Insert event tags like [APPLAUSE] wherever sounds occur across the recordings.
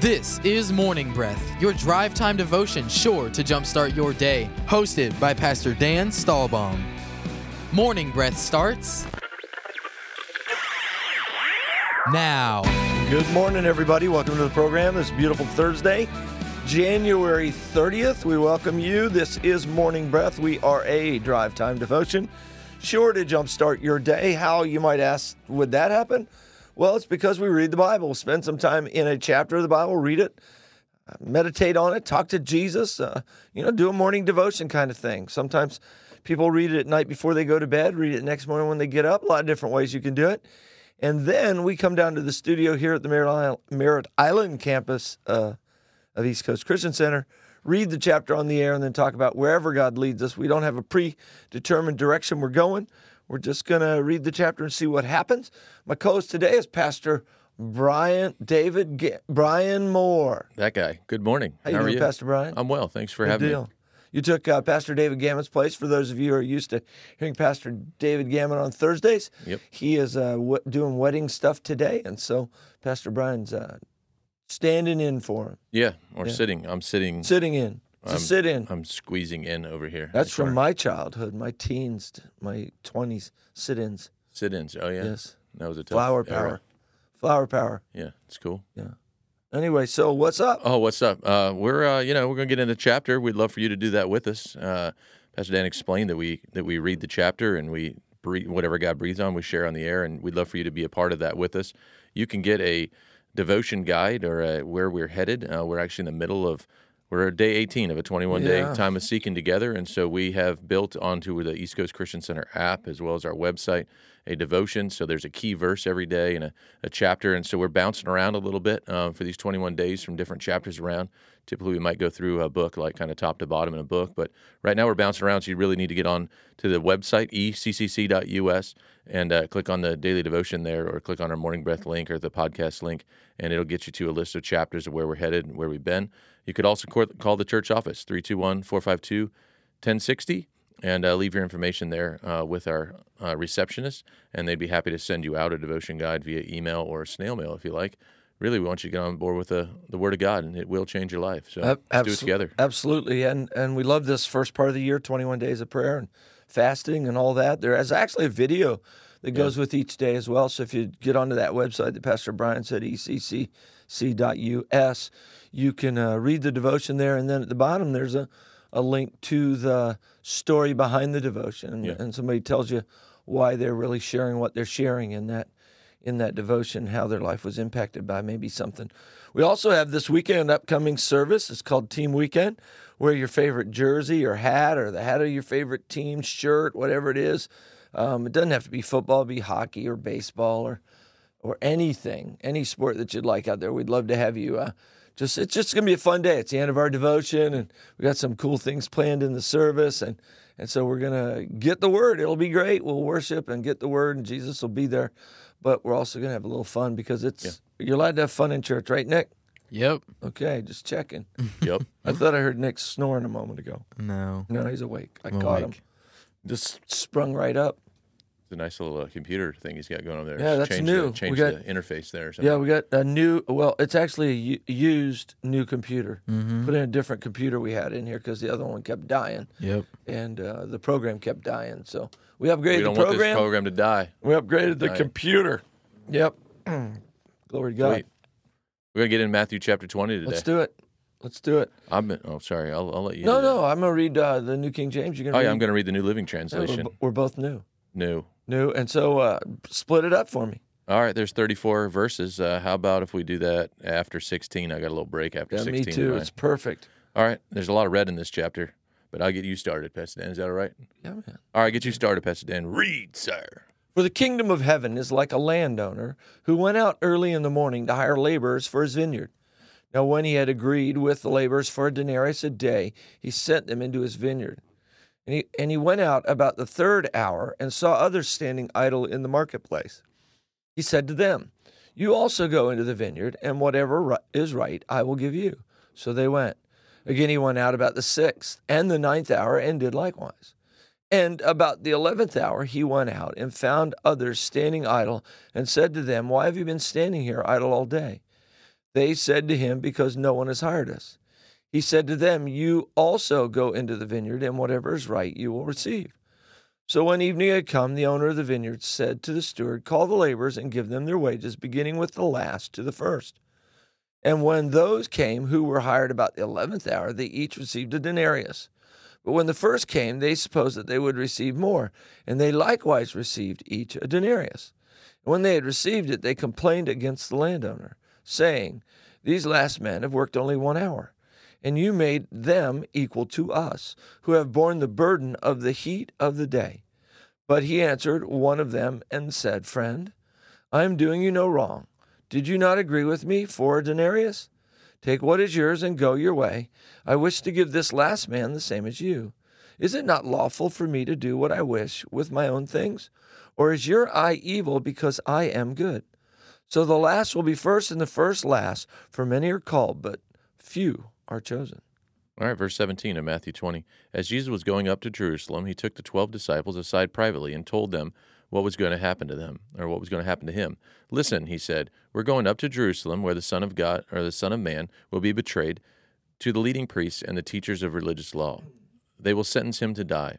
This is Morning Breath, your drive time devotion sure to jumpstart your day. Hosted by Pastor Dan Stahlbaum. Morning Breath starts now. Good morning, everybody. Welcome to the program this beautiful Thursday, January 30th. We welcome you. This is Morning Breath. We are a drive time devotion sure to jumpstart your day. How, you might ask, would that happen? Well, it's because we read the Bible. Spend some time in a chapter of the Bible, read it, meditate on it, talk to Jesus, uh, you know, do a morning devotion kind of thing. Sometimes people read it at night before they go to bed, read it next morning when they get up. A lot of different ways you can do it. And then we come down to the studio here at the Merritt Island campus uh, of East Coast Christian Center, read the chapter on the air, and then talk about wherever God leads us. We don't have a predetermined direction we're going. We're just going to read the chapter and see what happens. My co-host today is Pastor Brian David G- Brian Moore. That guy. Good morning. How, you How doing, are you? Pastor Brian? I'm well. Thanks for Good having deal. me. You took uh, Pastor David Gammon's place. For those of you who are used to hearing Pastor David Gammon on Thursdays, Yep. he is uh, w- doing wedding stuff today, and so Pastor Brian's uh, standing in for him, Yeah, or Yeah. sitting. I'm sitting. sitting in. A I'm- sit in. I'm squeezing in over here. That's from my childhood, my teens, my twenties, sit-ins. sit-ins. Oh yeah. Yes, That was a tough flower era. power, flower power. Yeah, it's cool. Yeah. Anyway, so what's up? Oh, what's up? Uh, we're uh, you know we're gonna get into chapter. We'd love for you to do that with us. Uh, Pastor Dan explained that we that we read the chapter and we breathe, whatever God breathes on, we share on the air, and we'd love for you to be a part of that with us. You can get a devotion guide or a, where we're headed. Uh, we're actually in the middle of we're at day 18 of a 21 day Yeah. time of seeking together, and so we have built onto the East Coast Christian Center app as well as our website a devotion. So there's a key verse every day and a, a chapter, and so we're bouncing around a little bit um, for these 21 days from different chapters around. Typically, we might go through a book, like kind of top to bottom in a book, but right now we're bouncing around. So you really need to get on to the website eccc.us and uh, click on the daily devotion there, or click on our morning breath link or the podcast link, and it'll get you to a list of chapters of where we're headed and where we've been. You could also call the church office 321 452 1060 and uh, leave your information there uh, with our uh, receptionist, and they'd be happy to send you out a devotion guide via email or snail mail if you like. Really, we want you to get on board with the, the Word of God, and it will change your life. So Ab- let's do it together. Absolutely, and and we love this first part of the year, 21 days of prayer and fasting and all that. There is actually a video that goes with each day as well. So if you get onto that website that Pastor Brian said, eccc.us, you can uh, read the devotion there, and then at the bottom there's a a link to the story behind the devotion, and, Yeah. and somebody tells you why they're really sharing what they're sharing in that in that devotion, how their life was impacted by maybe something. We also have this weekend upcoming service. It's called Team Weekend. Wear your favorite jersey or hat or the hat of your favorite team shirt, whatever it is. Um, it doesn't have to be football, be hockey or baseball or or anything, any sport that you'd like out there. We'd love to have you. Uh, just it's just gonna be a fun day. It's the end of our devotion, and we got some cool things planned in the service, and and so we're gonna get the word. It'll be great. We'll worship and get the word, and Jesus will be there. But we're also gonna have a little fun because it's you're allowed to have fun in church, right, Nick? Yep. Okay, just checking. [LAUGHS] Yep. I thought I heard Nick snoring a moment ago. No. No, he's awake. I I'm caught him. Just sprung right up. It's a nice little uh, computer thing he's got going on there. Yeah, that's change new. The, We got- the interface there. Or something. Yeah, we got a new. Well, it's actually a u- used new computer. Mm-hmm. Put in a different computer we had in here because the other one kept dying, Yep. and uh, the program kept dying. So we upgraded we don't the want this program. program to die. we upgraded the Dying. computer. Yep. [CLEARS THROAT] Glory to God. Sweet. We're gonna get in Matthew chapter 20 today. Let's do it. Let's do it. I'm. Oh, sorry. I'll, I'll let you. No, do that. no, I'm gonna read uh, the New King James. You're gonna. Oh read, yeah, I'm going to read the New Living Yeah, we're, Translation. we're both new, New. New, and so uh, split it up for me. All right, there's 34 verses. Uh, how about if we do that after 16? I got a little break after Yeah, 16. me too. It's perfect. All right, there's a lot of red in this chapter, but I'll get you started, Pastor Dan. Is that all right? Yeah, man. All right, get you started, Pastor Dan. Read, sir. For the kingdom of heaven is like a landowner who went out early in the morning to hire laborers for his vineyard. Now, when he had agreed with the laborers for a denarius a day, he sent them into his vineyard. And he, and he went out about the third hour and saw others standing idle in the marketplace. He said to them, You also go into the vineyard, and whatever is right I will give you. So they went. Again, he went out about the sixth and the ninth hour and did likewise. And about the eleventh hour he went out and found others standing idle, and said to them, Why have you been standing here idle all day? They said to him, Because no one has hired us. He said to them, You also go into the vineyard, and whatever is right you will receive. So when evening had come, the owner of the vineyard said to the steward, Call the laborers and give them their wages, beginning with the last to the first. And when those came who were hired about the eleventh hour, they each received a denarius. But when the first came, they supposed that they would receive more, and they likewise received each a denarius. And when they had received it, they complained against the landowner, saying, These last men have worked only one hour, and you made them equal to us, who have borne the burden of the heat of the day. But he answered one of them and said, Friend, I am doing you no wrong. Did you not agree with me for a denarius? Take what is yours and go your way. I wish to give this last man the same as you. Is it not lawful for me to do what I wish with my own things? Or is your eye evil because I am good? So the last will be first and the first last, for many are called, but few are chosen. All right, verse 17 of Matthew 20. As Jesus was going up to Jerusalem, he took the 12 disciples aside privately and told them what was going to happen to them, or what was going to happen to him. Listen, he said, we're going up to Jerusalem, where the Son of God, or the Son of Man, will be betrayed to the leading priests and the teachers of religious law. They will sentence him to die.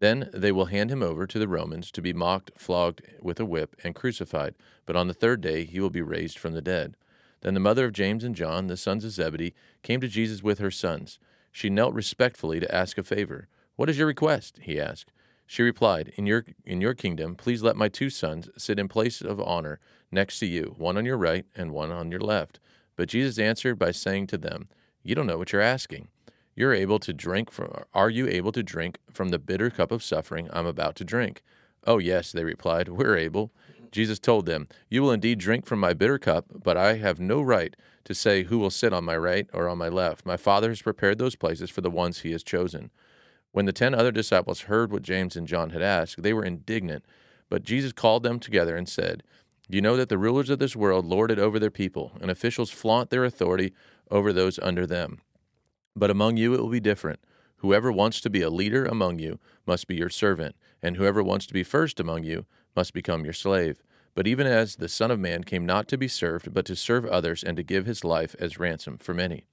Then they will hand him over to the Romans to be mocked, flogged with a whip, and crucified. But on the third day he will be raised from the dead. Then the mother of James and John, the sons of Zebedee, came to Jesus with her sons. She knelt respectfully to ask a favor. What is your request? he asked. She replied, In your in your kingdom, please let my two sons sit in place of honor next to you, one on your right and one on your left. But Jesus answered by saying to them, You don't know what you're asking. You're able to drink from are you able to drink from the bitter cup of suffering I'm about to drink? Oh yes, they replied, We're able. Jesus told them, You will indeed drink from my bitter cup, but I have no right to say who will sit on my right or on my left. My Father has prepared those places for the ones he has chosen. When the ten other disciples heard what James and John had asked, they were indignant. But Jesus called them together and said, You know that the rulers of this world lord it over their people, and officials flaunt their authority over those under them. But among you it will be different. Whoever wants to be a leader among you must be your servant, and whoever wants to be first among you must become your slave. But even as the Son of Man came not to be served, but to serve others, and to give his life as ransom for many.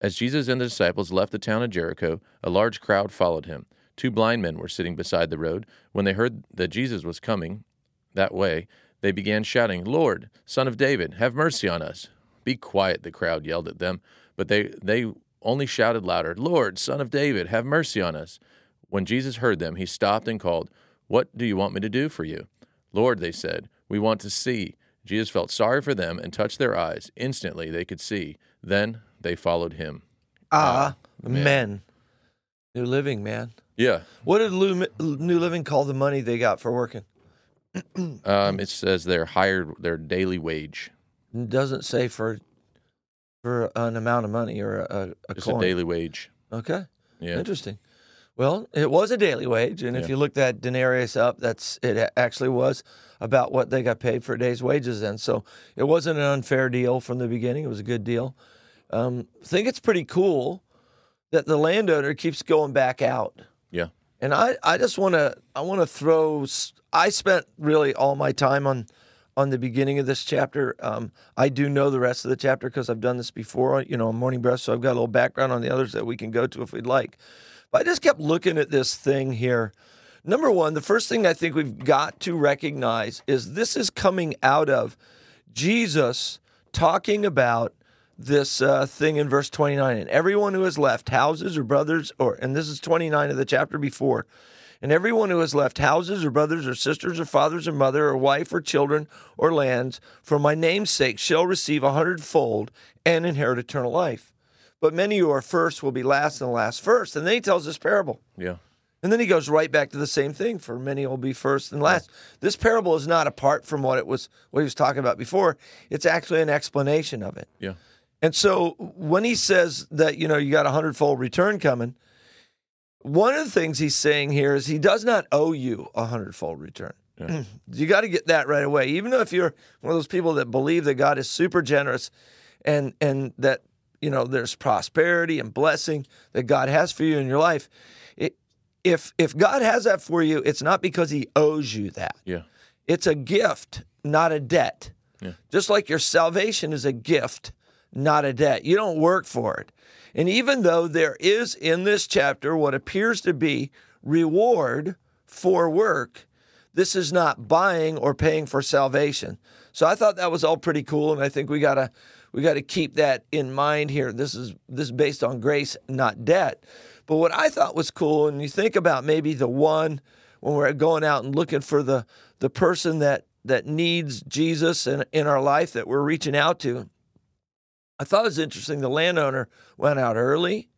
As Jesus and the disciples left the town of Jericho, a large crowd followed him. Two blind men were sitting beside the road. When they heard that Jesus was coming that way, they began shouting, Lord, Son of David, have mercy on us. Be quiet, the crowd yelled at them. But they, they only shouted louder, Lord, Son of David, have mercy on us. When Jesus heard them, he stopped and called, What do you want me to do for you? Lord, they said, we want to see. Jesus felt sorry for them and touched their eyes. Instantly they could see. Then they followed him. Ah, men. New Living, man. Yeah. What did New Living call the money they got for working? [CLEARS THROAT] Um, it says they're hired their daily wage. It doesn't say for for an amount of money or a, a It's coin. a daily wage. Okay, Yeah. interesting. Well, it was a daily wage, and if you look that denarius up, that's it. Actually, was about what they got paid for a day's wages. Then, so it wasn't an unfair deal from the beginning. It was a good deal. Um, I think it's pretty cool that the landowner keeps going back out. Yeah. And I, I just want to I want to throw I spent really all my time on on the beginning of this chapter. Um, I do know the rest of the chapter because I've done this before, you know, on Morning Breath, so I've got a little background on the others that we can go to if we'd like. But I just kept looking at this thing here. Number one, the first thing I think we've got to recognize is this is coming out of Jesus talking about this uh, thing in verse 29 and everyone who has left houses or brothers or and this is 29 of the chapter before. And everyone who has left houses or brothers or sisters or fathers or mother or wife or children or lands for my name's sake shall receive a hundredfold and inherit eternal life but many who are first will be last and the last first and then he tells this parable Yeah. and then he goes right back to the same thing. For many will be first and last. This parable is not apart from what it was what he was talking about before. It's actually an explanation of it. Yeah. And so when he says that, you know, you got a hundredfold return coming, one of the things he's saying here is he does not owe you a hundredfold return. Yeah. [CLEARS THROAT] you got to get that right away. Even though if you're one of those people that believe that God is super generous and and that you know there's prosperity and blessing that God has for you in your life, it, if if God has that for you, it's not because he owes you that. Yeah. It's a gift, not a debt. Yeah. Just like your salvation is a gift, not a debt. You don't work for it. And even though there is in this chapter what appears to be reward for work, this is not buying or paying for salvation. So I thought that was all pretty cool, and I think we gotta we gotta keep that in mind here. This is this is based on grace, not debt. But what I thought was cool, and you think about maybe the one when we're going out and looking for the the person that that needs Jesus in, in our life that we're reaching out to. I thought it was interesting. The landowner went out early,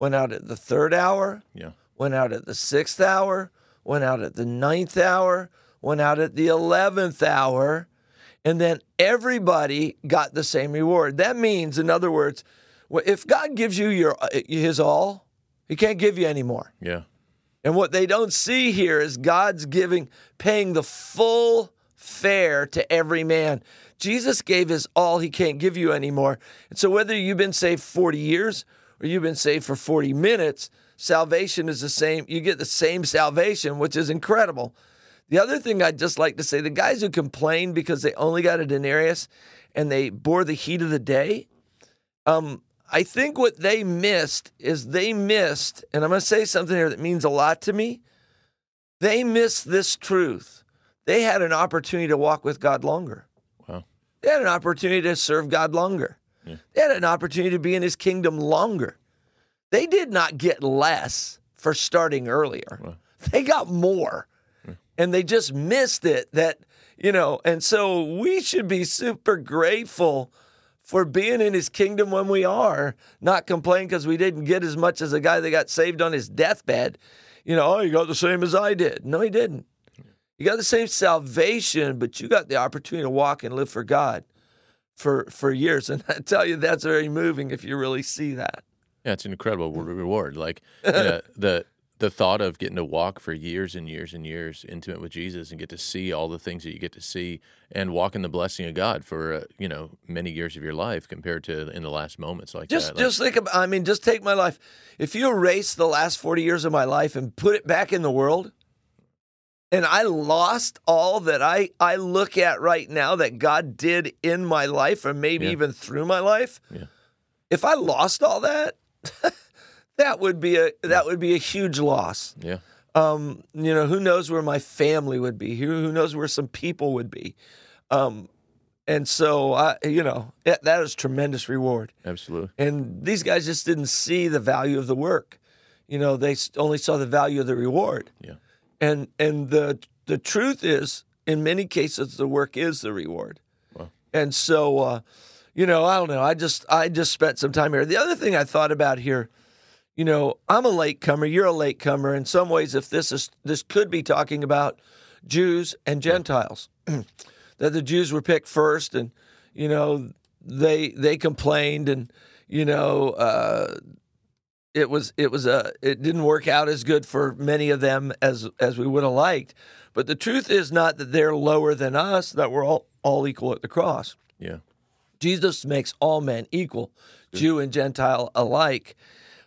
went out at the third hour, Yeah. went out at the sixth hour, went out at the ninth hour, went out at the eleventh hour, and then everybody got the same reward. That means, in other words, if God gives you your uh, His all, He can't give you any more. Yeah. And what they don't see here is God's giving, paying the full fare to every man. Jesus gave his all, he can't give you anymore. And so, whether you've been saved 40 years or you've been saved for 40 minutes, salvation is the same. You get the same salvation, which is incredible. The other thing I'd just like to say the guys who complained because they only got a denarius and they bore the heat of the day, um, I think what they missed is they missed, and I'm going to say something here that means a lot to me. They missed this truth. They had an opportunity to walk with God longer. Wow. They had an opportunity to serve God longer. Yeah. They had an opportunity to be in his kingdom longer. They did not get less for starting earlier. Wow. They got more. And they just missed it that, you know, and so we should be super grateful for being in his kingdom when we are, not complain because we didn't get as much as a guy that got saved on his deathbed. You know, oh, you got the same as I did. No, he didn't. You got the same salvation, but you got the opportunity to walk and live for God for for years. And I tell you, that's very moving if you really see that. Yeah, it's an incredible reward. Like [LAUGHS] you know, the the thought of getting to walk for years and years and years intimate with Jesus and get to see all the things that you get to see and walk in the blessing of God for uh, you know many years of your life compared to in the last moments like Just that. Like, just think about I mean, just take my life. If you erase the last 40 years of my life and put it back in the world, and I lost all that I, I look at right now that God did in my life or maybe Yeah. even through my life, Yeah. if I lost all that, [LAUGHS] that would be a that would be a huge loss. yeah, Um, you know, who knows where my family would be? Who, who knows where some people would be? Um, and so I, you know, that, that is tremendous reward. absolutely. And these guys just didn't see the value of the work. You know, they only saw the value of the reward. Yeah. And and the the truth is, in many cases, the work is the reward. Wow. And so, uh, you know, I don't know. I just I just spent some time here. The other thing I thought about here, you know, I'm a latecomer. You're a latecomer. In some ways, if this is this could be talking about Jews and Gentiles, [CLEARS THROAT] that the Jews were picked first, and you know they they complained, and you know uh, it was it was a it didn't work out as good for many of them as as we would have liked. But the truth is not that they're lower than us; that we're all all equal at the cross. Yeah, Jesus makes all men equal, Jew and Gentile alike.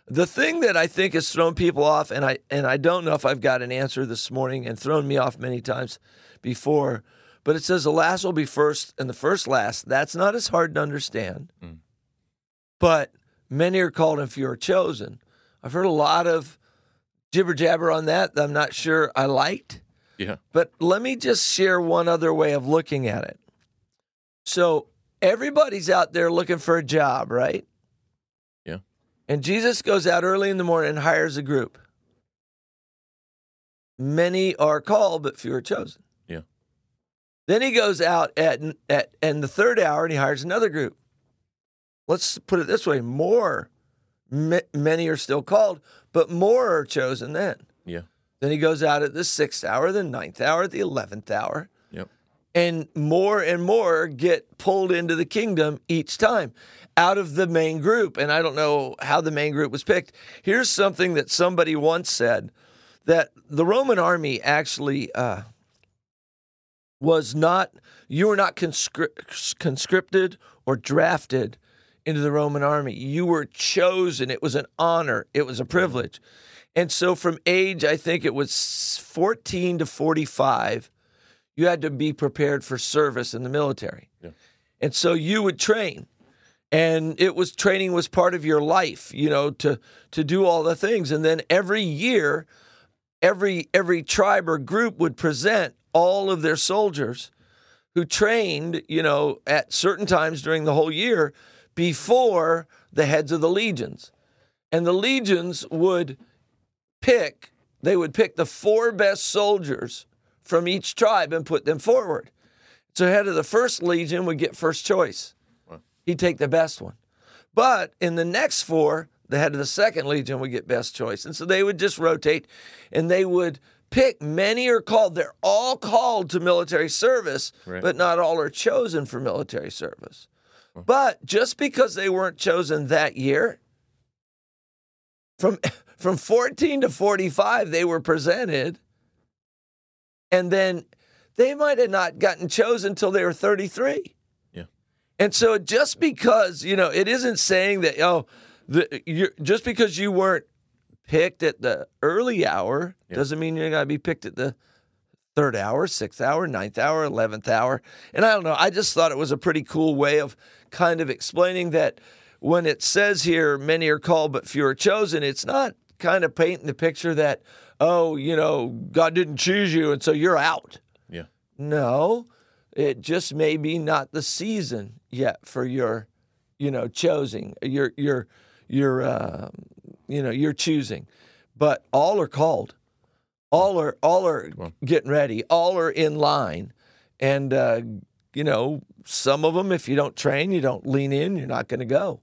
The thing that I think has thrown people off, and I and I don't know if I've got an answer this morning, and thrown me off many times before, but it says the last will be first and the first last. That's not as hard to understand. Mm. But many are called and few are chosen. I've heard a lot of jibber jabber on that that I'm not sure I liked. yeah, But let me just share one other way of looking at it. So everybody's out there looking for a job, right? And Jesus goes out early in the morning and hires a group. Many are called, but few are chosen. Yeah. Then he goes out at at in the third hour and he hires another group. Let's put it this way: more, ma- many are still called, but more are chosen then. yeah, Then he goes out at the sixth hour, the ninth hour, the eleventh hour, yep, and more and more get pulled into the kingdom each time out of the main group. And I don't know how the main group was picked. Here's something that somebody once said that the Roman army actually uh, was not, you were not conscri- conscripted or drafted into the Roman army. You were chosen. It was an honor, it was a privilege. And so from age, I think it was 14 to 45, you had to be prepared for service in the military. And so you would train. And it was training was part of your life, you know, to to do all the things. And then every year, every every tribe or group would present all of their soldiers who trained, you know, at certain times during the whole year before the heads of the legions. And the legions would pick, they would pick the four best soldiers from each tribe and put them forward. So head of the first legion would get first choice. He'd take the best one. But in the next four, the head of the second legion would get best choice. And so they would just rotate and they would pick. Many are called. They're all called to military service, Right. but not all are chosen for military service. But just because they weren't chosen that year, from [LAUGHS] from 14 to 45, they were presented, and then they might have not gotten chosen until they were 33. And so just because, you know, it isn't saying that, oh, the, you're, just because you weren't picked at the early hour Yeah. doesn't mean you're going to be picked at the third hour, sixth hour, ninth hour, 11th hour. And I don't know. I just thought it was a pretty cool way of kind of explaining that when it says here, many are called, but few are chosen, it's not kind of painting the picture that, oh, you know, God didn't choose you and so you're out. Yeah. No, it just may be not the season yet for your, you know, choosing. Your your your uh, you know your choosing, but all are called. All are all are getting ready. All are in line, and uh, you know some of them. If you don't train, you don't lean in. You're not going to go.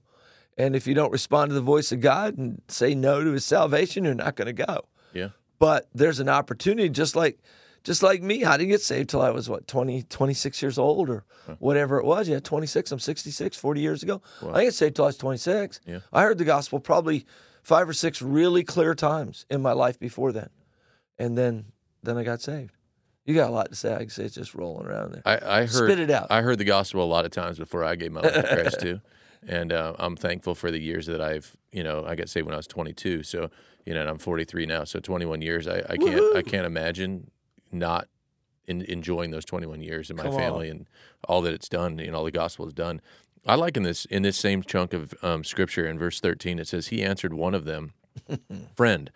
And if you don't respond to the voice of God and say no to His salvation, you're not going to go Yeah. but there's an opportunity just like just like me. I didn't get saved till i was what 20 26 years old or whatever it was. Yeah 26 i'm 66 40 years ago. I didn't get saved till i was 26 Yeah. i heard the gospel probably five or six really clear times in my life before then. And then then i got saved. You got a lot to say. I can say it's just rolling around there. I, I heard Spit it out. I heard the gospel a lot of times before I gave my life to Christ [LAUGHS] too, and uh, I'm thankful for the years that I've you know I got saved when I was 22. So you know and I'm 43 now, so 21 years. I, I can't I can't imagine not in, enjoying those 21 years in my Come on. family and all that it's done. You know, all the gospel has done. I like in this in this same chunk of um, scripture in verse 13 it says he answered one of them, [LAUGHS] friend.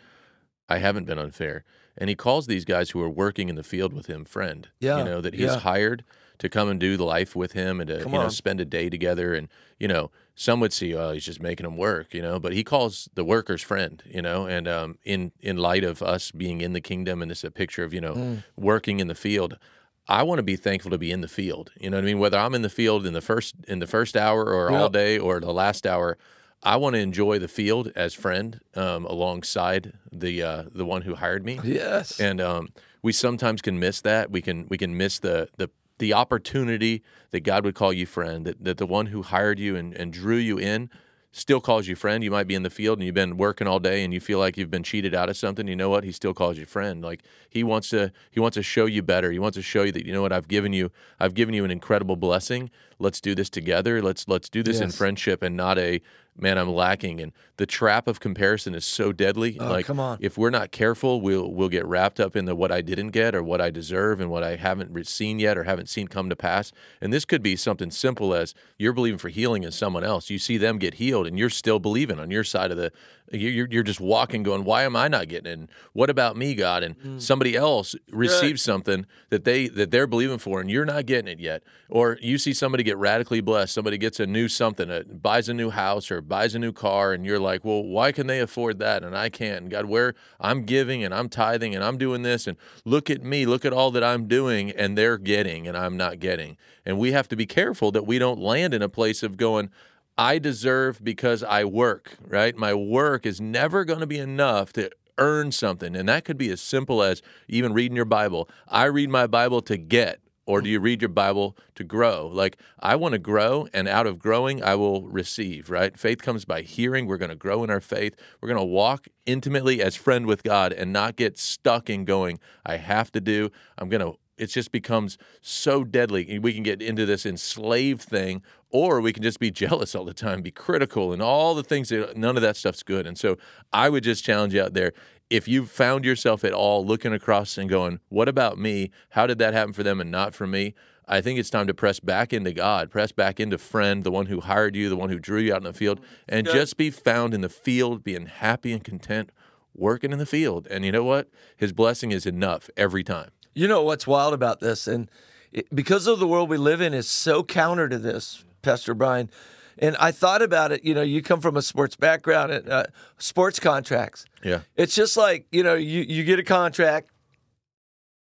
I haven't been unfair. And he calls these guys who are working in the field with him friend. Yeah, You know, that he's yeah. hired to come and do the life with him and to Come you know on. spend a day together and you know some would see oh he's just making them work you know but he calls the workers friend you know and um, in in light of us being in the kingdom and this is a picture of you know Mm. working in the field I want to be thankful to be in the field you know what I mean whether I'm in the field in the first in the first hour or all day or the last hour I want to enjoy the field as friend um, alongside the uh, the one who hired me yes and um, we sometimes can miss that. We can we can miss the the the opportunity that God would call you friend. That that the one who hired you and, and drew you in still calls you friend. You might be in the field and you've been working all day and you feel like you've been cheated out of something. You know what? He still calls you friend. Like he wants to he wants to show you better. He wants to show you that you know what I've given you. I've given you an incredible blessing. Let's do this together. Let's let's do this in friendship and not a man I'm lacking. And the trap of comparison is so deadly. Oh, like come on. if we're not careful, we'll we'll get wrapped up in the what I didn't get or what I deserve and what I haven't re- seen yet or haven't seen come to pass. And this could be something simple as you're believing for healing in someone else. You see them get healed, and you're still believing on your side of the. you- You're you're just walking, going, "Why am I not getting it? And what about me, God?" And Mm. somebody else receives something that they that they're believing for, and you're not getting it yet. Or you see somebody get radically blessed. Somebody gets a new something, uh, buys a new house or buys a new car, and you're like, "Well, why can they afford that and I can't?" And God, where I'm giving and I'm tithing and I'm doing this, and look at me, look at all that I'm doing, and they're getting and I'm not getting. And we have to be careful that we don't land in a place of going. I deserve because I work, right? My work is never going to be enough to earn something. And that could be as simple as even reading your Bible. I read my Bible to get, or do you read your Bible to grow? Like, I want to grow, and out of growing, I will receive, right? Faith comes by hearing. We're going to grow in our faith. We're going to walk intimately as friend with God and not get stuck in going, I have to do, I'm going to it just becomes so deadly. We can get into this enslaved thing, or we can just be [LAUGHS] jealous all the time, be critical, and all the things that none of that stuff's good. And so I would just challenge you out there. If you've found yourself at all looking across and going, What about me? How did that happen for them and not for me? I think it's time to press back into God, press back into friend, the one who hired you, the one who drew you out in the field, and just be found in the field, being happy and content, working in the field. And you know what? His blessing is enough every time. You know what's wild about this, and it, because of the world we live in, is so counter to this, Pastor Brian. And I thought about it. You know, you come from a sports background, and uh, sports contracts. Yeah. It's just like you know, you you get a contract.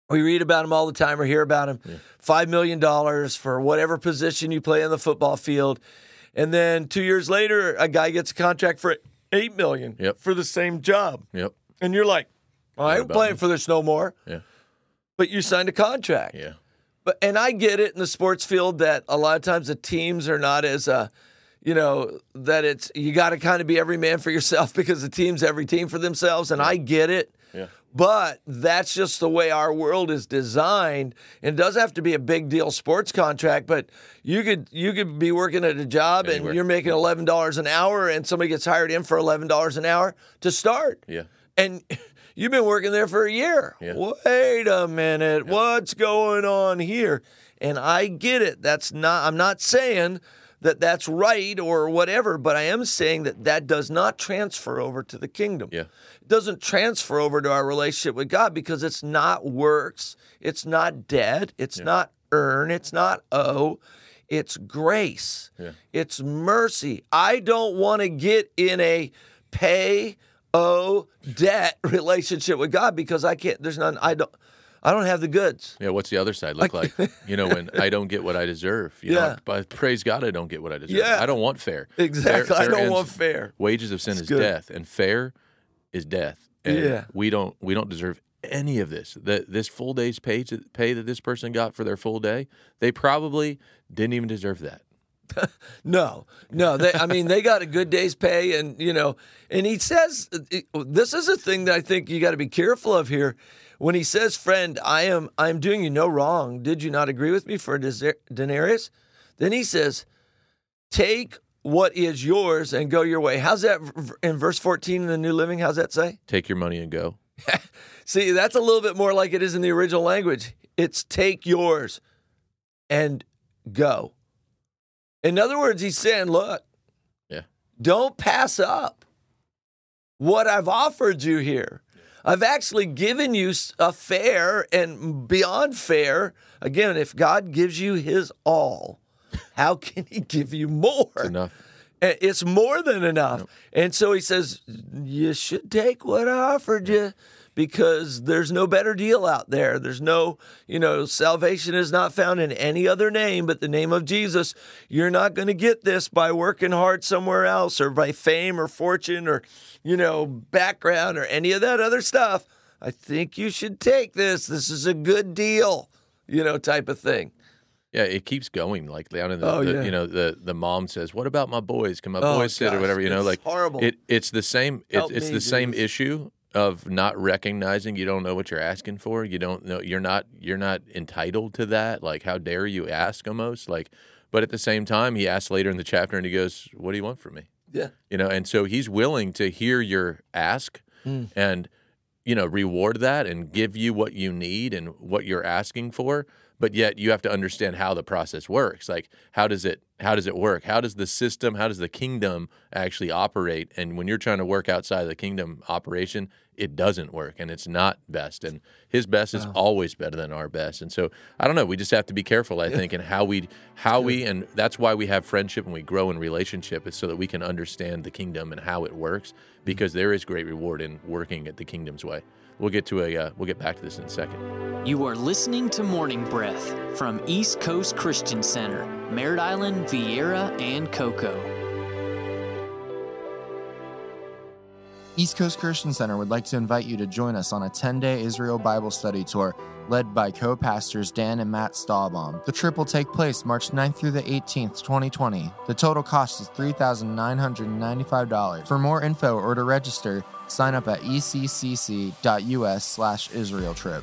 We read about them all the time or hear about them. Five million dollars for whatever position you play in the football field, and then two years later, a guy gets a contract for eight million Yep. for the same job, Yep. and you're like, well, I ain't playing me? for this no more. Yeah. But you signed a contract. Yeah. But and I get it in the sports field that a lot of times the teams are not as uh you know that it's you got to kind of be every man for yourself [LAUGHS] because the team's every team for themselves and I get it. Yeah. But that's just the way our world is designed. And it does have to be a big deal sports contract, but you could you could be working at a job Anywhere. and you're making eleven dollars an hour and somebody gets hired in for eleven dollars an hour to start. Yeah. And [LAUGHS] you've been working there for a year. Yeah. Wait a minute. What's going on here? And I get it. That's not, I'm not saying that that's right or whatever, but I am saying that that does not transfer over to the kingdom. Yeah. It doesn't transfer over to our relationship with God because it's not works, it's not debt, it's not earn, it's not owe. It's grace. Yeah. It's mercy. I don't want to get in a pay owe debt [LAUGHS] relationship with God because I can't there's none I don't I don't have the goods. Yeah, what's the other side look like? you know, when I don't get what I deserve. You Yeah. know, but praise God, I don't get what I deserve. Yeah. I don't want fair. Exactly. Fair- I don't ends- want fair. Wages of sin is good. death, and fair is death. And Yeah. we don't we don't deserve any of this. That this full day's pay to, pay that this person got for their full day, they probably didn't even deserve that. [LAUGHS] No, no. They, I mean, they got a good day's pay, and you know, and he says uh, this is a thing that I think you got to be careful of here. When he says, "Friend, I am, I am doing you no wrong. Did you not agree with me for a denarius?" Then he says, "Take what is yours and go your way." How's that in verse fourteen in the New Living? How's that say? Take your money and go. [LAUGHS] See, that's a little bit more like it is in the original language. It's take yours and go. In other words, he's saying, look, Yeah. don't pass up what I've offered you here. I've actually given you a fair and beyond fair. Again, if God gives you his all, how can he give you more? It's enough. It's more than enough. And so he says, You should take what I offered you because there's no better deal out there. There's no, you know, salvation is not found in any other name but the name of Jesus. You're not going to get this by working hard somewhere else or by fame or fortune or, you know, background or any of that other stuff. I think you should take this. This is a good deal, you know, type of thing. Yeah, it keeps going. Like down in the, Oh, the- yeah. you know, the the mom says, "What about my boys? Can my Oh, boys sit or whatever?" You know, like horrible. It it's the same. It's, it's me, the same issue of not recognizing you don't know what you're asking for. You don't know you're not you're not entitled to that. Like, how dare you ask almost like. But at the same time, he asks later in the chapter, and he goes, "What do you want from me?" Yeah. you know and so he's willing to hear your ask mm. and you know reward that and give you what you need and what you're asking for but yet you have to understand how the process works. Like how does it how does it work? How does the system how does the kingdom actually operate? And when you're trying to work outside of the kingdom operation it doesn't work and it's not best and his best is always better than our best and so i don't know we just have to be careful i think in how we how we and that's why we have friendship and we grow in relationship is so that we can understand the kingdom and how it works because there is great reward in working at the kingdom's way. We'll get to a uh, we'll get back to this in a second. You are listening to Morning Breath from East Coast Christian Center, Merritt Island, Viera, and Cocoa. East Coast Christian Center would like to invite you to join us on a 10 day Israel Bible study tour led by co pastors Dan and Matt Stahlbaum. The trip will take place March 9th through the 18th, 2020. The total cost is $3,995. For more info or to register, sign up at eccc.us slash Israel trip.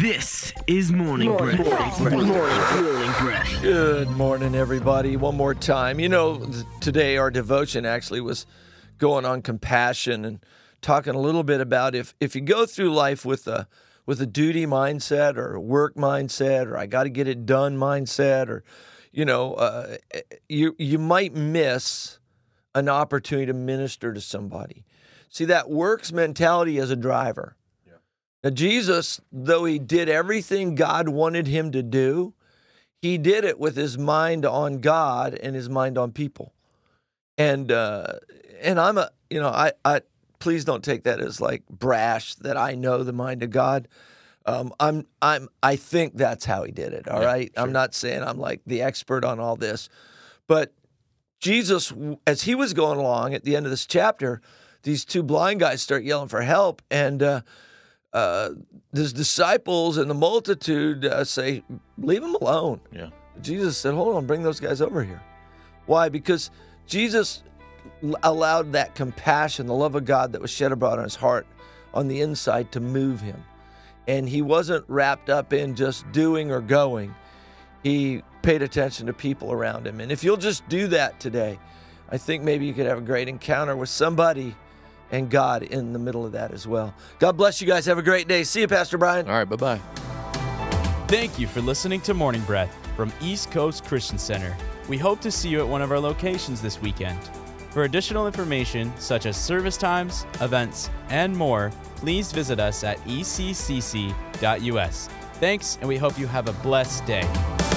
This is Morning, Breath. Morning, Breath. Good morning, everybody. One more time. You know, th- today our devotion actually was going on compassion and talking a little bit about if if you go through life with a with a duty mindset or a work mindset or I got to get it done mindset or you know uh, you you might miss an opportunity to minister to somebody. See that works mentality as a driver. Now, Jesus, though he did everything God wanted him to do, he did it with his mind on God and his mind on people. And uh, and I'm a you know I I please don't take that as like brash that I know the mind of God. Um, I'm I'm I think that's how he did it. All right, I'm not saying I'm like the expert on all this, but Jesus, as he was going along at the end of this chapter, these two blind guys start yelling for help, and uh, uh, his disciples and the multitude uh, say, "Leave him alone." Yeah. Jesus said, "Hold on, bring those guys over here." Why? Because Jesus allowed that compassion, the love of God that was shed abroad on his heart, on the inside, to move him, and he wasn't wrapped up in just doing or going. He paid attention to people around him, and if you'll just do that today, I think maybe you could have a great encounter with somebody and God in the middle of that as well. God bless you guys. Have a great day. See you, Pastor Brian. All right, bye bye. Thank you for listening to Morning Breath from East Coast Christian Center. We hope to see you at one of our locations this weekend. For additional information, such as service times, events, and more, please visit us at eccc.us. Thanks, and we hope you have a blessed day.